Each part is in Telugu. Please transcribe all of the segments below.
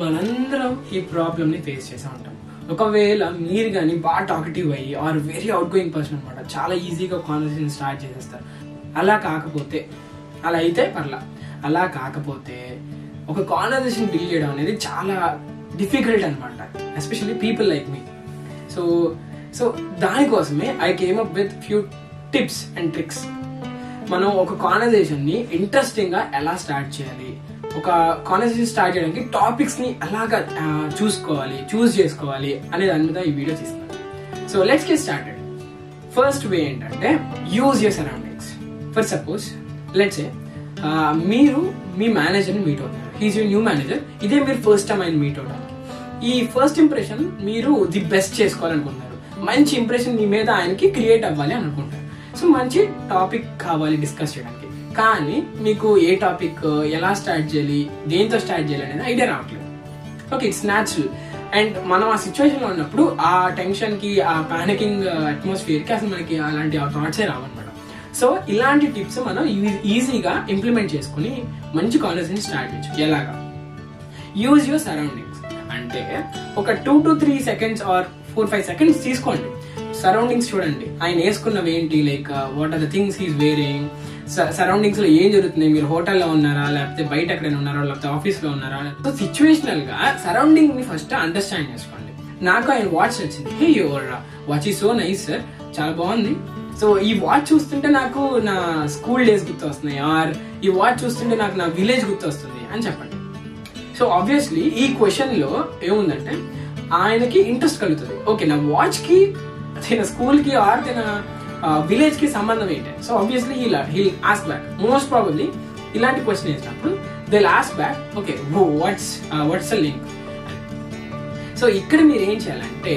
మనందరం ఈ ప్రాబ్లమ్ని ఫేస్ చేసే ఉంటాం. ఒకవేళ మీరు కానీ బాగా టాకటివ్ అయ్యి or very outgoing person అనమాట చాలా ఈజీగా కాన్వర్సేషన్ స్టార్ట్ చేసేస్తారు. అలా కాకపోతే అలా అయితే పర్లా. అలా కాకపోతే ఒక కాన్వర్సేషన్ డీల్ చేయడం అనేది చాలా డిఫికల్ట్ అనమాట especially people like me so so దానికోసమే I came up with few tips and tricks మనం ఒక కాన్వర్జేషన్ ఇంట్రెస్టింగ్గా ఎలా స్టార్ట్ చేయాలి? ఒక కాన్వర్సేషన్ స్టార్ట్ చేయడానికి టాపిక్స్ని ఎలాగా చూసుకోవాలి చూస్ చేసుకోవాలి అనే దాని మీద ఈ వీడియో తీసుకున్నాను so let's get started first way ఏంటంటే use your surroundings for suppose let's మీరు మీ మేనేజర్ని మీట్ అవుతారు. హీజ్ యూ న్యూ మేనేజర్ ఇదే మీరు ఫస్ట్ టైం ఆయన మీట్ అవడానికి. ఈ ఫస్ట్ ఇంప్రెషన్ మీరు ది బెస్ట్ చేసుకోవాలనుకుంటున్నారు. మంచి ఇంప్రెషన్ మీ మీద ఆయనకి క్రియేట్ అవ్వాలి అని అనుకుంటారు. సో మంచి టాపిక్ కావాలి డిస్కస్ చేయడానికి. కానీ మీకు ఏ టాపిక్ ఎలా స్టార్ట్ చేయాలి దేంతో స్టార్ట్ చేయాలి అనేది ఐడియా రావట్లేదు. ఓకే ఇట్స్ న్యాచురల్ అండ్ మనం ఆ సిచ్యువేషన్లో ఉన్నప్పుడు ఆ టెన్షన్కి ఆ ప్యానికింగ్ అట్మాస్ఫియర్కి అసలు మనకి అలాంటి థాట్సే రావన్నమాట. సో ఇలాంటి టిప్స్ మనం ఈజీగా ఇంప్లిమెంట్ చేసుకుని మంచి కాన్వర్సేషన్ స్టార్ట్ చేయొచ్చు. ఎలాగా? యూజ్ యువర్ సరౌండింగ్స్ అంటే ఒక two to three seconds or four five seconds తీసుకోండి. సరౌండింగ్స్ చూడండి. ఆయన వేసుకున్నవి ఏంటి like what are the things he's wearing సరౌండింగ్స్లో ఏం జరుగుతుంది? మీరు హోటల్లో ఉన్నారా? లేకపోతే బయట ఎక్కడైనా ఉన్నారా? లేకపోతే ఆఫీస్లో ఉన్నారా? సో సిచ్యువేషనల్గా సరౌండింగ్ని ఫస్ట్ అండర్స్టాండ్ చేసుకోండి. నాకు ఆయన వాచ్ వచ్చింది హే యువర్ వాచ్ ఈ సో నైస్ సార్ చాలా బాగుంది. సో ఈ వాచ్ చూస్తుంటే నాకు నా స్కూల్ డేస్ గుర్తు వస్తున్నాయి ఆర్ ఈ వాచ్ చూస్తుంటే నాకు నా విలేజ్ గుర్తు వస్తుంది అని చెప్పండి. సో ఆబ్వియస్లీ ఈ క్వశ్చన్లో ఏముందంటే ఆయనకి ఇంట్రెస్ట్ కలుగుతుంది. ఓకే నా వాచ్కి తన స్కూల్కి ఆర్ తన విలేజ్కి సంబంధం ఏంటి? సో ఆబ్వియస్లీ హీ హీ ఆస్ బ్యాక్ మోస్ట్ ప్రాబబ్లీ ఇలాంటి క్వశ్చన్ వేసినప్పుడు they last back okay what's what's link so ఇక్కడ మీరు ఏం చేయాలంటే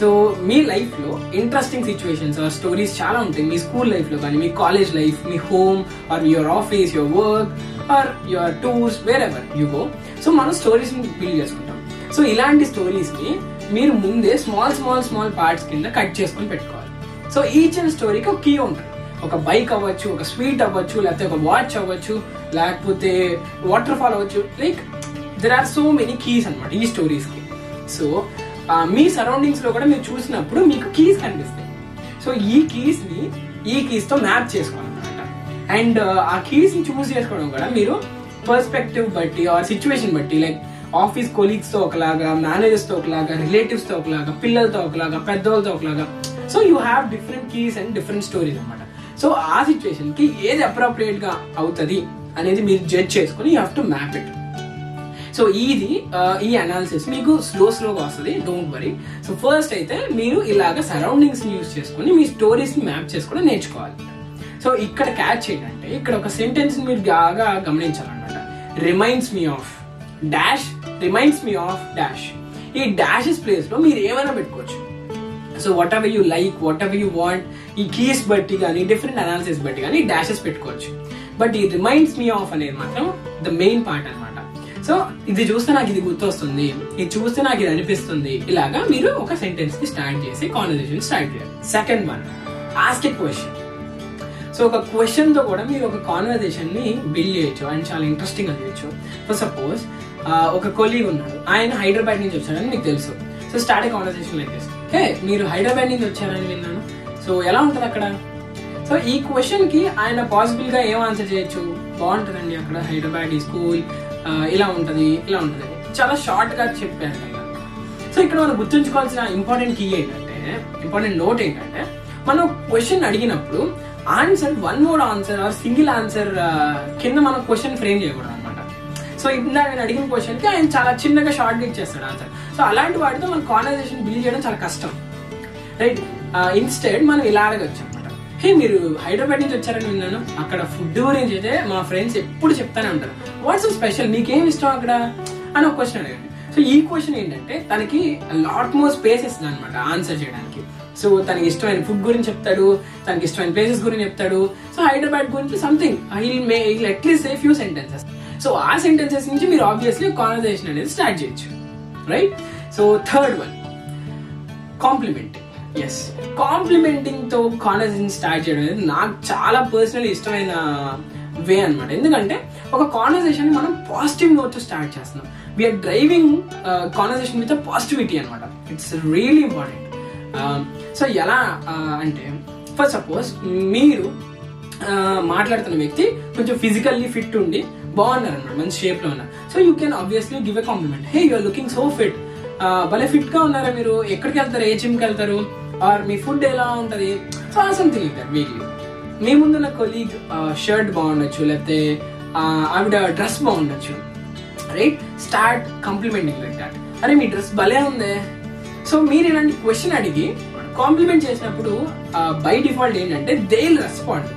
సో మీ లైఫ్లో ఇంట్రెస్టింగ్ సిచ్యువేషన్స్ ఆర్ స్టోరీస్ చాలా ఉంటాయి. మీ స్కూల్ లైఫ్లో కానీ మీ college life me home or your office your work or your tours wherever you go so మనం స్టోరీస్ బిల్డ్ చేసుకుంటాం. సో ఇలాంటి స్టోరీస్ని మీరు ముందే స్మాల్ స్మాల్ స్మాల్ పార్ట్స్ కింద కట్ చేసుకొని పెట్టుకోవాలి. సో ఈచ్ అండ్ స్టోరీకి ఒక కీ ఉంటుంది ఒక బైక్ అవ్వచ్చు ఒక స్వీట్ అవ్వచ్చు లేకపోతే ఒక వాచ్ అవ్వచ్చు లేకపోతే వాటర్ ఫాల్ అవ్వచ్చు. Like there are so many keys అనమాట ఈ స్టోరీస్కి. సో మీ సరౌండింగ్స్లో కూడా మీరు చూసినప్పుడు మీకు కీస్ కనిపిస్తాయి. సో ఈ కీస్ని ఈ కీస్తో మ్యాప్ చేసుకోవాలన్నమాట. అండ్ ఆ కీస్ని చూస్ చేసుకోవడం కూడా మీరు పర్స్పెక్టివ్ బట్టి ఆర్ సిచ్యువేషన్ బట్టి లైక్ ఆఫీస్ కొలీగ్స్తో ఒకలాగా మేనేజర్స్తో ఒకలాగా రిలేటివ్స్తో ఒకలాగా పిల్లలతో ఒకలాగా పెద్దవాళ్ళతో ఒకలాగా so you have different keys and different stories అనమాట సో ఆ సిచ్యువేషన్కి ఏది అప్రోప్రియేట్గా అవుతుంది అనేది మీరు జడ్జ్ చేసుకుని you have to map it so ఇది ఈ అనాలిసిస్ మీకు స్లో స్లోగా వస్తుంది డోంట్ వరీ సో ఫస్ట్ అయితే మీరు ఇలాగ సరౌండింగ్స్ యూజ్ యూస్ చేసుకుని మీ స్టోరీస్ని మ్యాప్ చేసుకుని నేర్చుకోవాలి. సో ఇక్కడ క్యాచ్ ఏంటంటే ఇక్కడ ఒక సెంటెన్స్ మీరు బాగా గమనించాలన్నమాట. Reminds me of dash reminds me of dash ఈ డాషెస్ ప్లేస్లో మీరు ఏమైనా పెట్టుకోవచ్చు. So whatever you like whatever you want ఈ కీస్ బట్టి కానీ డిఫరెంట్ అనాలిసిస్ బట్టి కానీ డాషెస్ పెట్టుకోవచ్చు. బట్ ఈ రిమైండ్స్ మీ ఆఫ్ అనేది మాత్రం ద మెయిన్ పార్ట్ అన్నమాట. సో ఇది చూస్తే నాకు ఇది గుర్తొస్తుంది. ఇది చూస్తే నాకు ఇది అనిపిస్తుంది. ఇలాగా మీరు ఒక సెంటెన్స్ని స్టార్ట్ చేసి కాన్వర్సేషన్ స్టార్ట్ చేయాలి. Second one ask a question so ఒక క్వశ్చన్తో కూడా మీరు ఒక కాన్వర్సేషన్ని బిల్డ్ చేయొచ్చు అండ్ చాలా ఇంట్రెస్టింగ్ అనిపించు. ఫర్ సపోజ్ ఒక కొలీగ్ ఉన్నాడు. ఆయన హైదరాబాద్ నుంచి వచ్చాడని మీకు తెలుసు. So start a conversation like okay hey మీరు హైదరాబాద్ నుంచి వచ్చారని విన్నాను. సో ఎలా ఉంటుంది అక్కడ? సో ఈ క్వశ్చన్కి ఆయన పాసిబుల్గా ఏం ఆన్సర్ చేయొచ్చు? బాగుంటుందండి అక్కడ హైదరాబాద్ ఈ స్కూల్ ఇలా ఉంటది ఇలా ఉంటది చాలా షార్ట్గా చెప్పారు సో ఇక్కడ మనం గుర్తుంచుకోవాల్సిన ఇంపార్టెంట్ కీ ఏంటంటే ఇంపార్టెంట్ నోట్ ఏంటంటే మనం క్వశ్చన్ అడిగినప్పుడు answer one word answer or single answer కింద మనం క్వశ్చన్ ఫ్రేమ్ చేయకూడదు. సో ఇందా నేను అడిగిన క్వశ్చన్కి ఆయన చాలా చిన్నగా షార్ట్ ఇచ్చేస్తాడు ఆన్సర్ సో అలాంటి వాటితో మన కాన్వర్సేషన్ బిల్డ్ చేయడం చాలా కష్టం. రైట్ ఇన్స్టెడ్ మనం ఇలా అడగచ్చు అనమాట హే మీరు హైదరాబాద్ నుంచి వచ్చారని విన్నాను. అక్కడ ఫుడ్ గురించి అయితే మా ఫ్రెండ్స్ ఎప్పుడు చెప్తానే ఉంటారు. వాట్స్ స్పెషల్ మీకేం ఇష్టం అక్కడ? అని ఒక క్వశ్చన్ అడగండి. సో ఈ క్వశ్చన్ ఏంటంటే తనకి లాట్ మోర్ స్పేస్ ఇస్తుంది అనమాట ఆన్సర్ చేయడానికి. సో తనకి ఇష్టమైన ఫుడ్ గురించి చెప్తాడు తనకి ఇష్టమైన ప్లేసెస్ గురించి చెప్తాడు. సో హైదరాబాద్ గురించి something I may he'll at least say few sentences so ఆ సెంటెన్సెస్ నుంచి మీరు ఆబ్వియస్లీ కాన్వర్జేషన్ అనేది స్టార్ట్ చేయొచ్చు. Right so third one complimenting yes కాంప్లిమెంటింగ్తో conversation start చేయడం అనేది నాకు చాలా పర్సనల్ ఇష్టమైన వే అన్నమాట. ఎందుకంటే ఒక కాన్వర్సేషన్ మనం పాజిటివ్ నోట్ స్టార్ట్ చేస్తున్నాం. We are driving conversation with positivity అనమాట ఇట్స్ రియలీ ఇంపార్టెంట్ సో ఎలా uh, అంటే ఫర్ సపోజ్ మీరు మాట్లాడుతున్న వ్యక్తి కొంచెం ఫిజికల్లీ ఫిట్ ఉండి బాగున్నారు అనమాట మంచి షేప్లో ఉన్నారు. So you can obviously give a compliment hey you're looking so fit భలే ఫిట్గా ఉన్నారా మీరు? ఎక్కడికి వెళ్తారు? ఏ జిమ్కి వెళ్తారు? ఆర్ మీ ఫుడ్ ఎలా ఉంటది? So something like that weekly మీ ముందున్న కొలీగ్ షర్ట్ బాగుండొచ్చు లేకపోతే ఆవిడ dress బాగుండొచ్చు. Right start complimenting like that అరే మీ డ్రెస్ భలే ఉందే. సో మీరు ఇలాంటి క్వశ్చన్ అడిగి కాంప్లిమెంట్ చేసినప్పుడు బై డిఫాల్ట్ ఏంటంటే they respond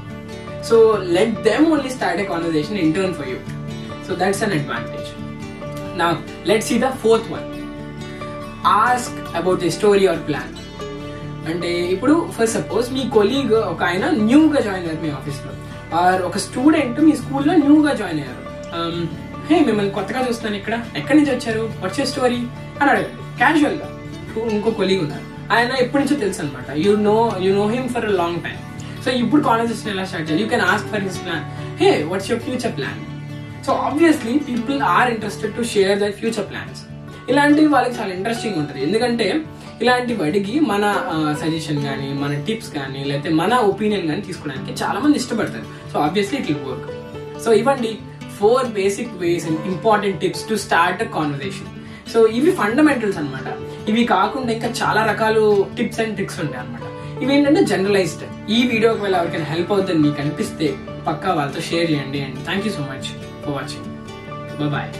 so let them only start a conversation in for you so that's an advantage నా let see the fourth one ask about the story or plan అంటే ఇప్పుడు ఫర్ సపోజ్ మీ కొలీగ్ ఒక ఆయన న్యూగా జాయిన్ అయ్యారు మీ ఆఫీస్లో. ఆర్ ఒక స్టూడెంట్ మీ స్కూల్లో న్యూగా జాయిన్ అయ్యారు. Um, హే మిమ్మల్ని కొత్తగా చూస్తున్నాను ఇక్కడ. ఎక్కడి నుంచి వచ్చారు? వచ్చే స్టోరీ అని అడగండి. క్యాజువల్గా ఇంకో కొలీగ్ ఉన్నారు. ఆయన ఎప్పటి నుంచో తెలుసు అనమాట you know you know him for long time so ఇప్పుడు కాన్వర్సేషన్ ఎలా స్టార్ట్ చేయాలి you can ask for his plan hey what's your future plan so obviously people are interested to share their future plans ఇలాంటివి వాళ్ళకి చాలా ఇంట్రెస్టింగ్ ఉంటుంది. ఎందుకంటే ఇలాంటివి అడిగి మన సజెషన్ కానీ మన టిప్స్ కానీ లేకపోతే మన ఒపీనియన్ కానీ తీసుకోవడానికి చాలా మంది ఇష్టపడతారు. So obviously it will work so ఇవ్వండి four basic ways and important tips to start a conversation so ఇవి ఫండమెంటల్స్ అన్నమాట. ఇవి కాకుండా ఇంకా చాలా రకాలు టిప్స్ అండ్ ట్రిక్స్ ఉంటాయి అనమాట ఇవి ఏంటంటే జనరలైజ్డ్ ఈ వీడియో ఒకవేళ ఎవరికైనా హెల్ప్ అవుతుంది మీకు అనిపిస్తే పక్కా వాళ్ళతో షేర్ చేయండి. And thank you so much for watching bye